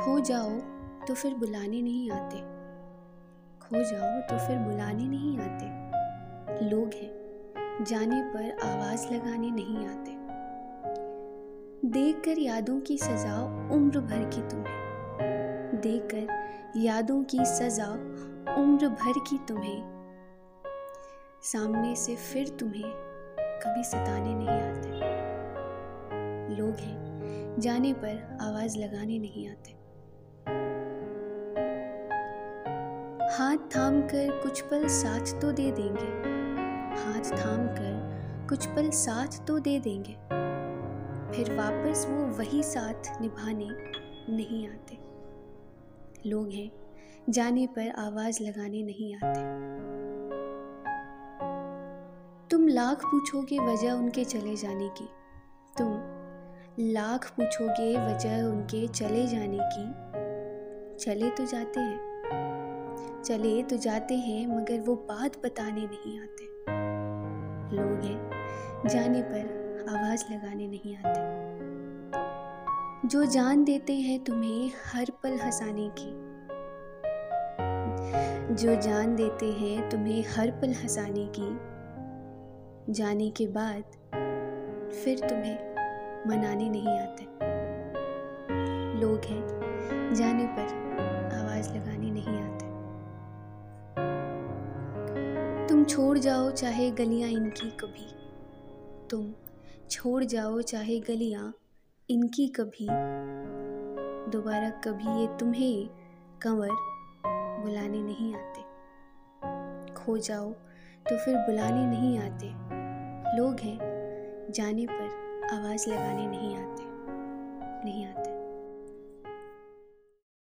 जाओ तो फिर बुलाने नहीं आते। खो जाओ तो फिर बुलाने नहीं आते। लोग हैं, जाने पर आवाज़ लगाने नहीं आते। देख कर यादों की सजा उम्र भर की तुम्हें। देख कर यादों की सजा उम्र भर की तुम्हें। सामने से फिर तुम्हें कभी सताने नहीं आते। लोग हैं, जाने पर आवाज़ लगाने नहीं आते। हाथ थाम कर कुछ पल साथ तो दे देंगे। हाथ थाम कर कुछ पल साथ तो दे देंगे। फिर वापस वो वही साथ निभाने नहीं आते। लोग हैं, जाने पर आवाज़ लगाने नहीं आते। तुम लाख पूछोगे वजह उनके चले जाने की। तुम लाख पूछोगे वजह उनके चले जाने की। चले तो जाते हैं। चले तो जाते हैं, मगर वो बात बताने नहीं आते। लोग हैं, जाने पर आवाज़ लगाने नहीं आते। जो जान देते हैं तुम्हें हर पल हंसाने की। जो जान देते हैं तुम्हें हर पल हंसाने की। जाने के बाद फिर तुम्हें मनाने नहीं आते। लोग हैं, जाने पर आवाज़ लगाने नहीं आते तुम छोड़ जाओ चाहे गलियाँ इनकी कभी। तुम छोड़ जाओ चाहे गलियाँ इनकी कभी। दोबारा कभी ये तुम्हें कंवर बुलाने नहीं आते। खो जाओ तो फिर बुलाने नहीं आते। लोग हैं, जाने पर आवाज़ लगाने नहीं आते।